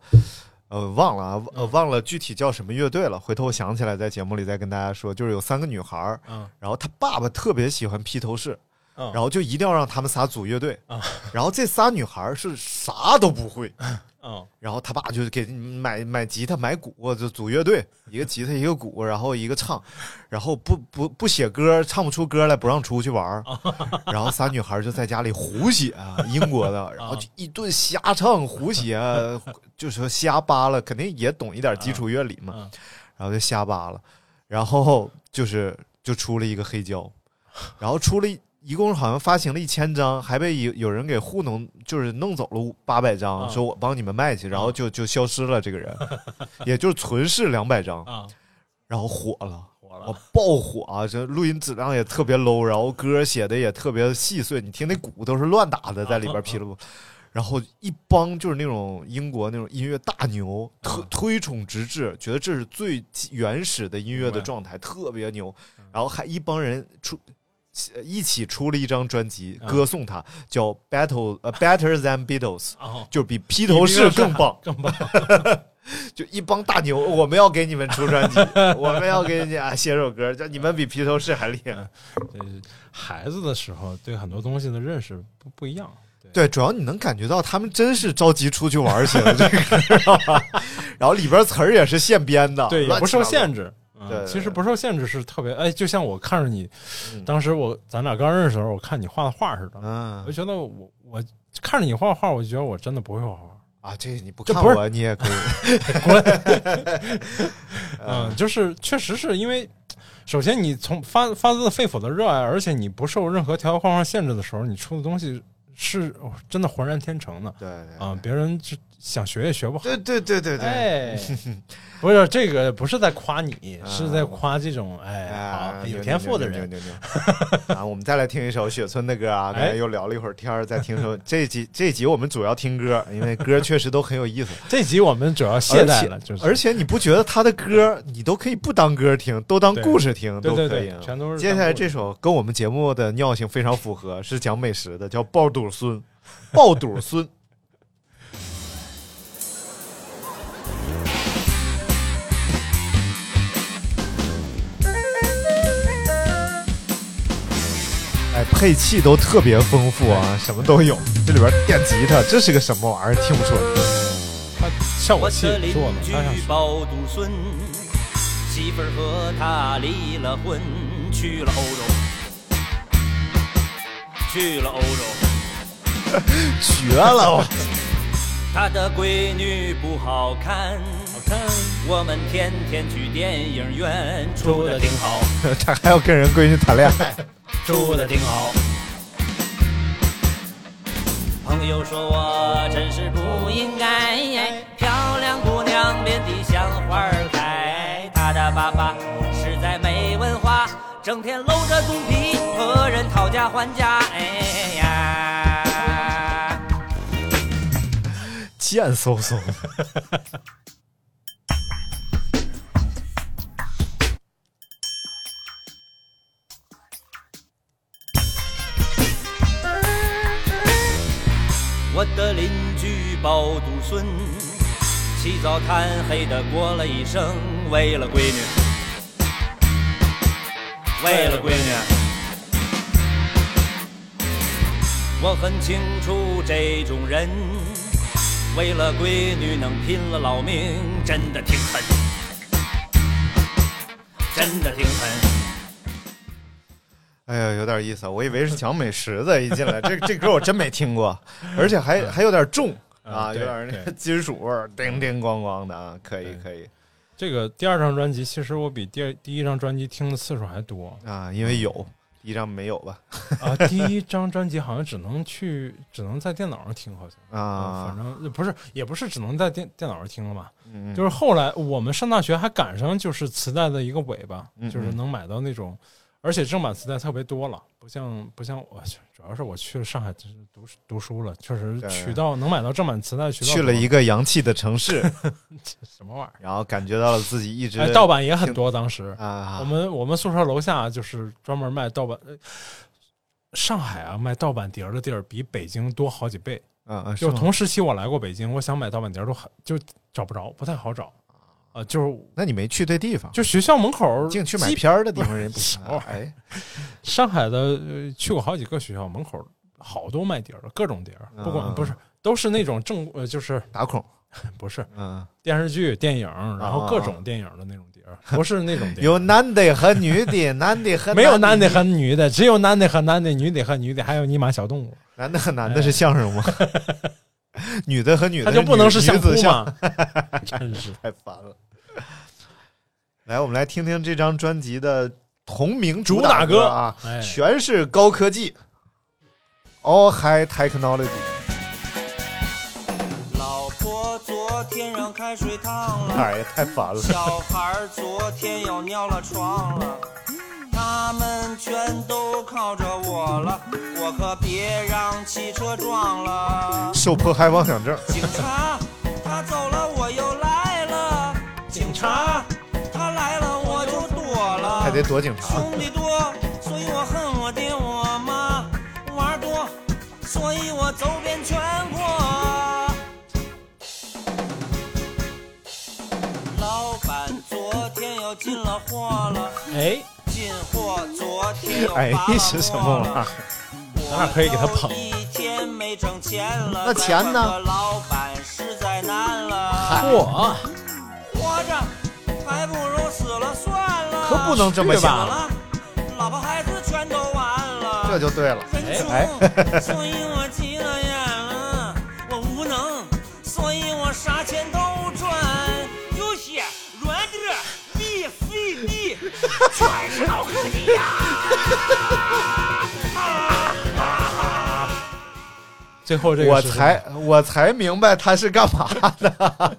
呃，忘了啊，呃，忘了具体叫什么乐队了。回头我想起来，在节目里再跟大家说。就是有三个女孩儿，嗯然后她爸爸特别喜欢披头士，嗯，然后就一定要让他们仨组乐队啊。然后这仨女孩儿是啥都不会，嗯。然后他爸就给买买吉他、买鼓，就组乐队，一个吉他一个鼓，然后一个唱，然后不不不写歌，唱不出歌来，不让出去玩儿，然后仨女孩就在家里胡写啊，英国的，然后就一顿瞎唱胡写，就是说瞎扒拉，肯定也懂一点基础乐理嘛，嗯然后就瞎扒拉，然后就是就出了一个黑胶，然后出了一。共好像发行了一千张，还被有有人给糊弄，就是弄走了八百张，啊说我帮你们卖去，然后就就消失了这个人，也就是存世两百张，啊，然后火了，火了哦，爆火啊！这录音质量也特别 low，然后歌写的也特别细碎，你听那鼓都是乱打的，在里边噼里啪啦。然后一帮就是那种英国那种音乐大牛，特啊推崇直至，觉得这是最原始的音乐的状态，特别牛。然后还一帮人出。呃一起出了一张专辑，啊歌颂他，叫《Battle》呃，《Better Than Beatles》，哦，就比披头士更棒。更棒。就一帮大牛，我们要给你们出专辑，我们要给你啊写首歌，叫你们比披头士还厉害。这孩子的时候对很多东西的认识不不一样。对，主要你能感觉到他们真是着急出去玩去了，这个？然后里边词儿也是现编的，对，也不受限制。对对其实不受限制是特别哎，就像我看着你，嗯。当时我咱俩刚认识的时候，我看你画的画似的，嗯。我就觉得我我看着你画画，我就觉得我真的不会画画。啊，这你不看我你也可以，嗯，就是确实是因为，首先你从发发自肺腑的热爱，而且你不受任何条条框框限制的时候，你出的东西是哦真的浑然天成的。对对啊！别人就想学也学不好。对对对对对，哎，不是这个，不是在夸你，啊是在夸这种哎啊好有天赋的人。啊！我们再来听一首雪村的歌啊，刚才哎又聊了一会儿天儿，再听首这集这集我们主要听歌，因为歌确实都很有意思。这集我们主要懈怠了，就是而且你不觉得他的歌你都可以不当歌听，都当故事听对对都可以啊。对全都是接下来这首跟我们节目的尿性非常符合，是讲美食的，叫爆肚孙，爆肚孙。配器都特别丰富啊，什么都有。这里边电吉他，这是个什么玩意儿？听不出来。它效果器我的邻做的，居看上去包独孙，媳妇儿和他离了婚，去了欧洲，去了欧洲。绝了！我他的闺女不好看，好看。我们天天去电影院，处的挺好，他还要跟人闺女谈恋爱。住的挺好。朋友说我真是不应该，漂亮姑娘遍地像花儿开。她的爸爸实在没文化，整天露着肚皮和人讨价还价。哎呀，贱嗖嗖。包独孙，起早贪黑的过了一生，为了闺女，为了闺女。我很清楚这种人，为了闺女能拼了老命，真的挺狠，真的挺狠。哎呀，有点意思，我以为是讲美食的，一进来这这歌我真没听过，而且还还有点重。啊，有点那个金属味儿，叮叮咣咣的啊，可以可以这个第二张专辑，其实我比第二第一张专辑听的次数还多啊，因为有第一张没有吧啊。第一张专辑好像只能去，只能在电脑上听，好像啊反，正不是，也不是只能在电电脑上听了吧。嗯就是后来我们上大学还赶上就是磁带的一个尾巴，嗯就是能买到那种，而且正版磁带特别多了，不像不像我，主要是我去了上海就是读读书了，确实渠道能买到正版磁带渠道去了一个洋气的城市，什么玩意儿？然后感觉到了自己一直哎，盗版也很多，当时啊，我们我们宿舍楼下就是专门卖盗版。呃上海啊，卖盗版碟儿的地儿比北京多好几倍。嗯嗯，就同时期我来过北京，我想买盗版碟儿都很就找不着，不太好找。啊、就是那你没去对地方，就学校门口净去买基片儿的地方人不什么玩意儿哎，上海的、呃、去过好几个学校门口，好多卖碟儿的，各种碟儿，不管、啊不是都是那种正呃，就是打孔，不是嗯，电视剧、电影，然后各种电影的那种碟儿，不是那种 碟儿。有男的和女的，男的和 没有男的和女的，只有男的和男的，女的和女的，还有尼玛小动物，男的和男的是相声吗？女的和女的，它就不能是女相扑女子相吗？真是太烦了。来，我们来听听这张专辑的同名主打歌啊，哎全是高科技，All High Technology。老婆昨天让开水烫了，哎呀，太烦了！小孩儿昨天又尿了床了，他们全都靠着我了，我可别让汽车撞了。受迫害妄想症，警察他走了，我又来了，警察他来了，我就躲了。还得躲警察。兄弟多，所以我恨我爹我妈；玩儿多，所以我走遍全国。老板昨天又进了货了，哎，哎发了是什么玩意儿？咱俩可以给他捧一天没挣钱了，那钱呢老板实在难了。嚯！活着还不如死了算了。可不能这么想，了，老婆孩子全都完了。这就对了。哎，所以我急了眼了，我无能，所以我啥钱都全是老科技呀！最后这个我才我才明白他是干嘛的，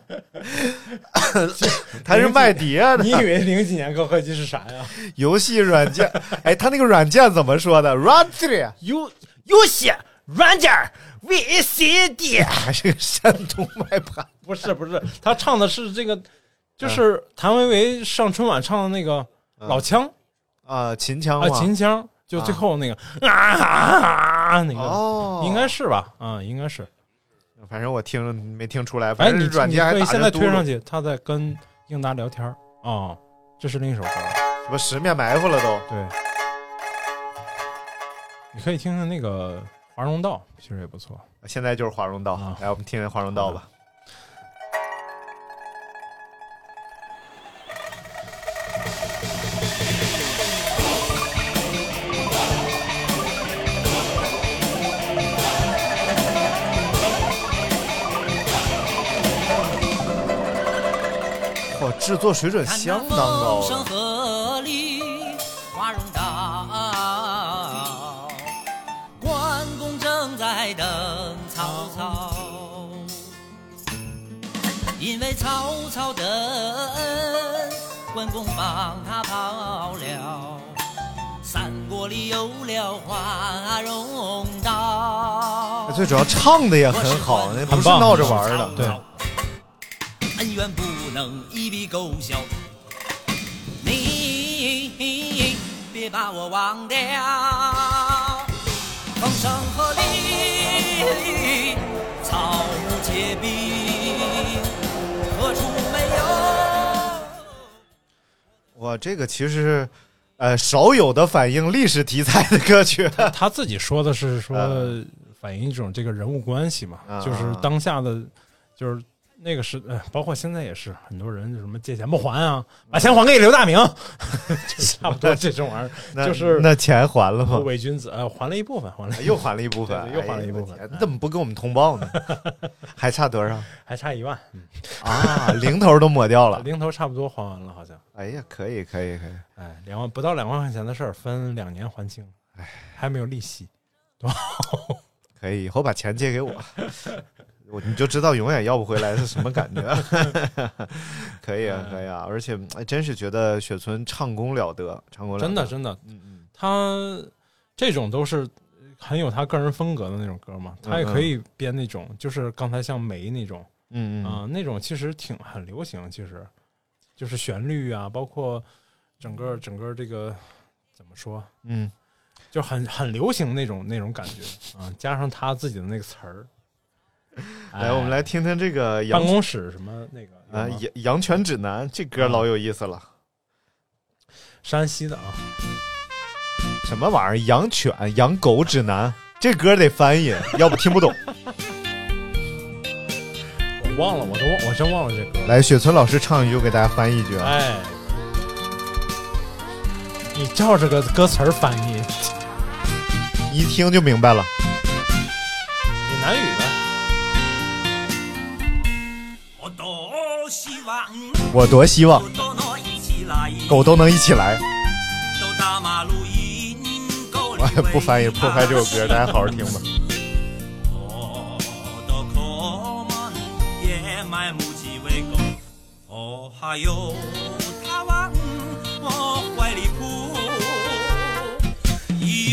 他是卖碟的你以为零几年高科技是啥呀？游戏软件。哎，他那个软件怎么说的？软件游游戏软件儿 VCD 还是个山东卖盘。不是不是，他唱的是这个，就是谭维维上春晚唱的那个老腔啊，秦腔啊，秦腔，就最后那个啊啊那个，哦，应该是吧？啊，应该是。反正我听没听出来，哎，反正你软件还打你可以现在推上去，他在跟英达聊天儿哦，这是另一首歌。什么十面埋伏了都。对，你可以听听那个华容道，其实也不错。现在就是华容道，啊来我们听听华容道吧。制作水准相当高风声了。鹤唳，华容道，关公正在等曹操。因为曹操的恩，关公帮他跑了。三国里有了华容道。最主要唱的也很好，那不是闹着玩的。对，恩怨不能一笔勾销。你别把我忘掉，风声鹤唳，草木皆兵，何处没有？我，这个其实是呃少有的反映历史题材的歌曲。他自己说的是说嗯反映一种这个人物关系嘛，啊就是当下的，就是那个是，呃，包括现在也是，很多人就什么借钱不还啊，把钱还给刘大明，就差不多这种玩意 那儿，就是那钱还了吗？伪君子，呃，还了一部分，还了又还了一部分，又还了一部分 你怎么不跟我们通报呢？还差多少还差一万，嗯啊？零头都抹掉了。零头差不多还完了，好像，哎呀，可以，可以，可以。哎，两万不到两万块钱的事儿，分两年还清，哎，还没有利息，多好可以，以后把钱借给，我你就知道永远要不回来是什么感觉。可以啊，可以啊，而且哎真是觉得雪村唱功了得，唱功了得，真的真的，嗯嗯，他这种都是很有他个人风格的那种歌嘛，他也可以编那种，就是刚才像梅那种嗯嗯。啊、那种其实挺很流行，其实就是旋律啊，包括整个整个这个怎么说，嗯，就很很流行那种那种感觉啊，加上他自己的那个词儿，来，我们来听听这个办公室什么那个啊有吗羊羊犬指南，这歌老有意思了。山西的啊，什么玩意儿？养犬、养狗指南，这歌得翻译，要不听不懂。我忘了，我都忘，我真忘了这歌。来，雪村老师唱一句，我给大家翻译一句啊。哎，你照这个歌词儿翻译，一听就明白了。闽南语呗。我多希望，狗都能一起来。我 也不翻译，破坏这首歌，大家好好听吧。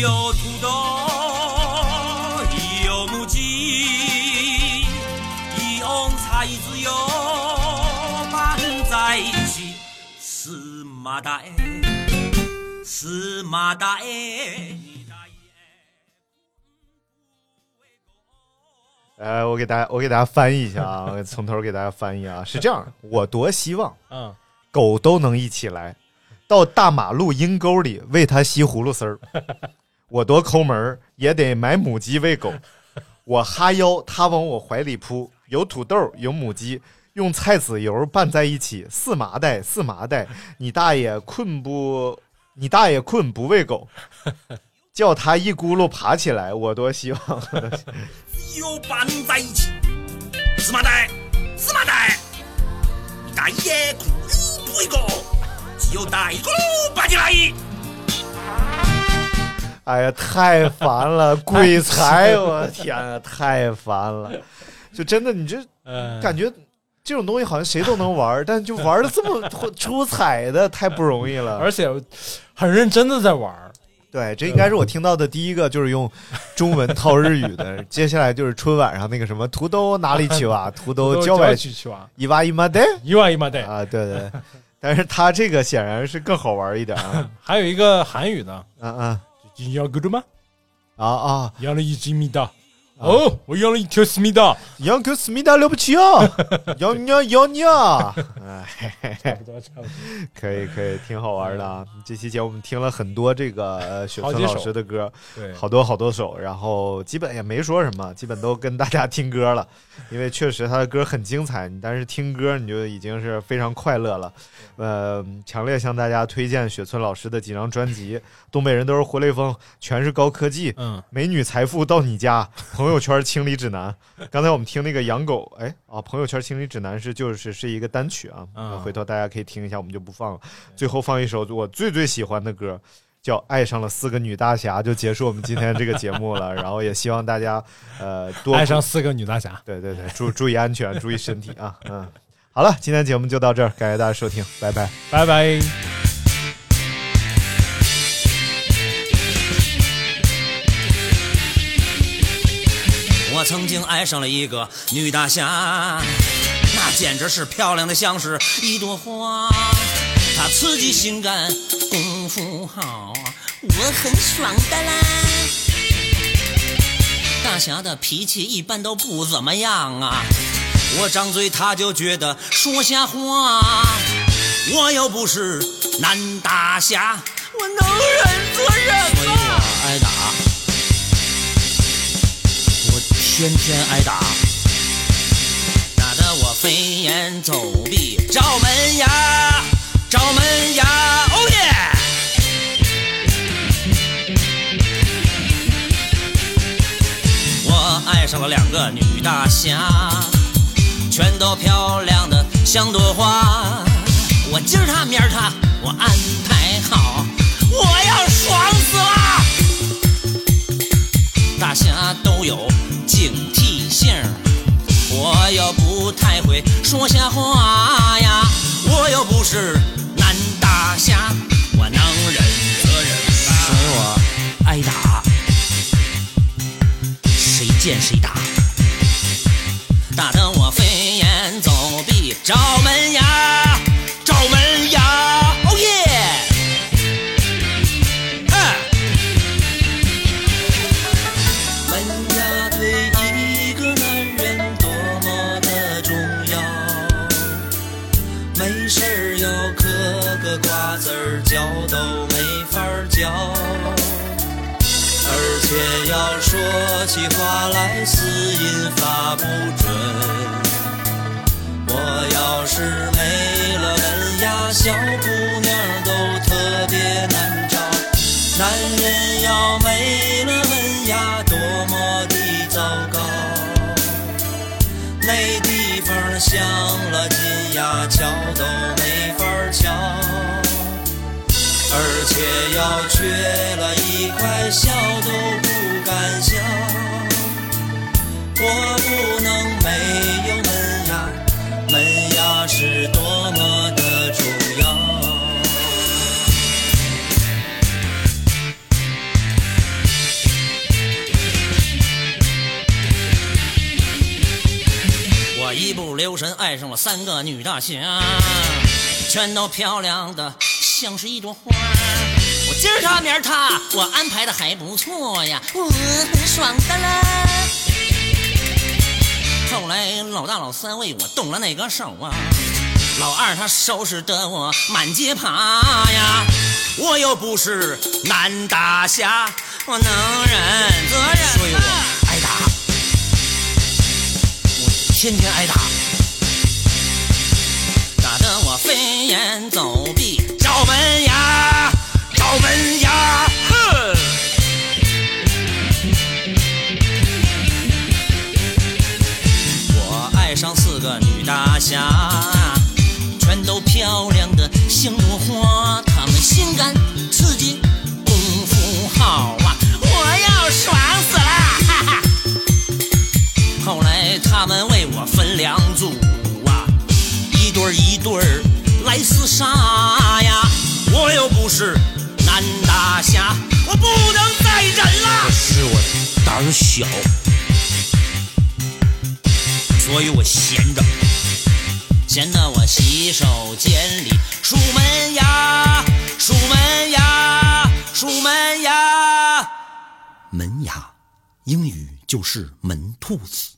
有土豆，是麻袋，是麻袋。呃，我给大家，我给大家翻译一下啊，我从头给大家翻译啊，是这样，我多希望嗯，狗都能一起来，到大马路阴沟里喂它吸葫芦丝儿。我多抠门儿，也得买母鸡喂狗。我哈腰，它往我怀里扑，有土豆，有母鸡，用菜籽油拌在一起，四麻袋，四麻袋，你大爷困不？你大爷困不喂狗，叫他一咕噜爬起来，我多希望。又拌在一起，四麻袋，四麻袋，你大爷困不喂狗，只有大一咕噜爬起来。哎呀，太烦了，鬼才！我天啊，太烦了！就真的，你这 呃，感觉这种东西好像谁都能玩，但就玩的这么 出彩的，太不容易了。而且很认真的在玩，对，这应该是我听到的第一个就是用中文套日语的。接下来就是春晚上那个什么土豆哪里去哇，土豆郊外去，去去玩，一哇一妈的一哇一万对。啊，对对。但是他这个显然是更好玩一点啊还有一个韩语的，啊啊你要个吗？啊啊！要了一只米的。哦，我养了一条思密达。要条思密达了不起啊！要你啊要你啊！哎，差不多，差不多。可以可以，挺好玩的啊！这期节目我们听了很多这个呃雪村老师的歌，对，好多好多首，然后基本也没说什么，基本都跟大家听歌了，因为确实他的歌很精彩，你但是听歌你就已经是非常快乐了。呃，强烈向大家推荐雪村老师的几张专辑，《东北人都是活雷锋》，全是高科技，嗯，美女财富到你家，朋友圈清理指南。刚才我们听那个养狗，哎啊，朋友圈清理指南是就是是一个单曲啊，嗯回头大家可以听一下，我们就不放了。最后放一首我最最喜欢的歌。叫爱上了四个女大侠，就结束我们今天这个节目了。然后也希望大家，呃，多爱上四个女大侠。对对对，注注意安全，注意身体啊，嗯。好了，今天节目就到这儿，感谢大家收听，拜拜。拜拜。我曾经爱上了一个女大侠，那简直是漂亮的像是一朵花。她刺激性感，功夫好，我很爽的啦。大侠的脾气一般都不怎么样啊，我张嘴他就觉得说瞎话。我又不是男大侠，我能忍则忍哎吧。所以我挨打。我天天挨打，打得我飞檐走壁，找门牙，找门牙，了两个女大侠，全都漂亮的像朵花。我今儿她明儿她，我安排好，我要爽死啦！大侠都有警惕性，我又不太会说瞎话呀，我又不是男大侠，我能忍则忍吧。所以我挨打，见谁打，打得我飞檐走壁，找门牙，找门牙，哦耶！哎。门牙对一个男人多么的重要，没事儿要嗑个瓜子儿嚼都没法儿嚼，而且要说起话来死音发不准。我要是没了门牙，小姑娘都特别难找。男人要没了门牙，多么的糟糕！那地方镶了金牙，瞧都没法瞧，而且要缺了一块，笑都敢笑。我不能没有门牙，门牙是多么的重要。我一不留神爱上了三个女大侠，全都漂亮的像是一朵花。我今儿他明儿他，我安排的还不错呀，我很爽的啦。后来老大老三为我动了那个手啊，老二他收拾得我满街爬呀，我又不是男大侠，我能忍则忍，所以我挨打。我天天挨打，打得我飞檐走壁找门牙，找门牙。哼！我爱上四个女大侠，全都漂亮的像朵花，她们性感刺激，功夫好啊，我要爽死了！哈哈。后来他们为我分两组啊，一对儿一对儿来厮杀呀，我又不是男大侠，我不能再忍了。是我胆小，所以我闲着。闲得我洗手间里数门牙，数门牙，数门牙。门牙，英语就是门兔子。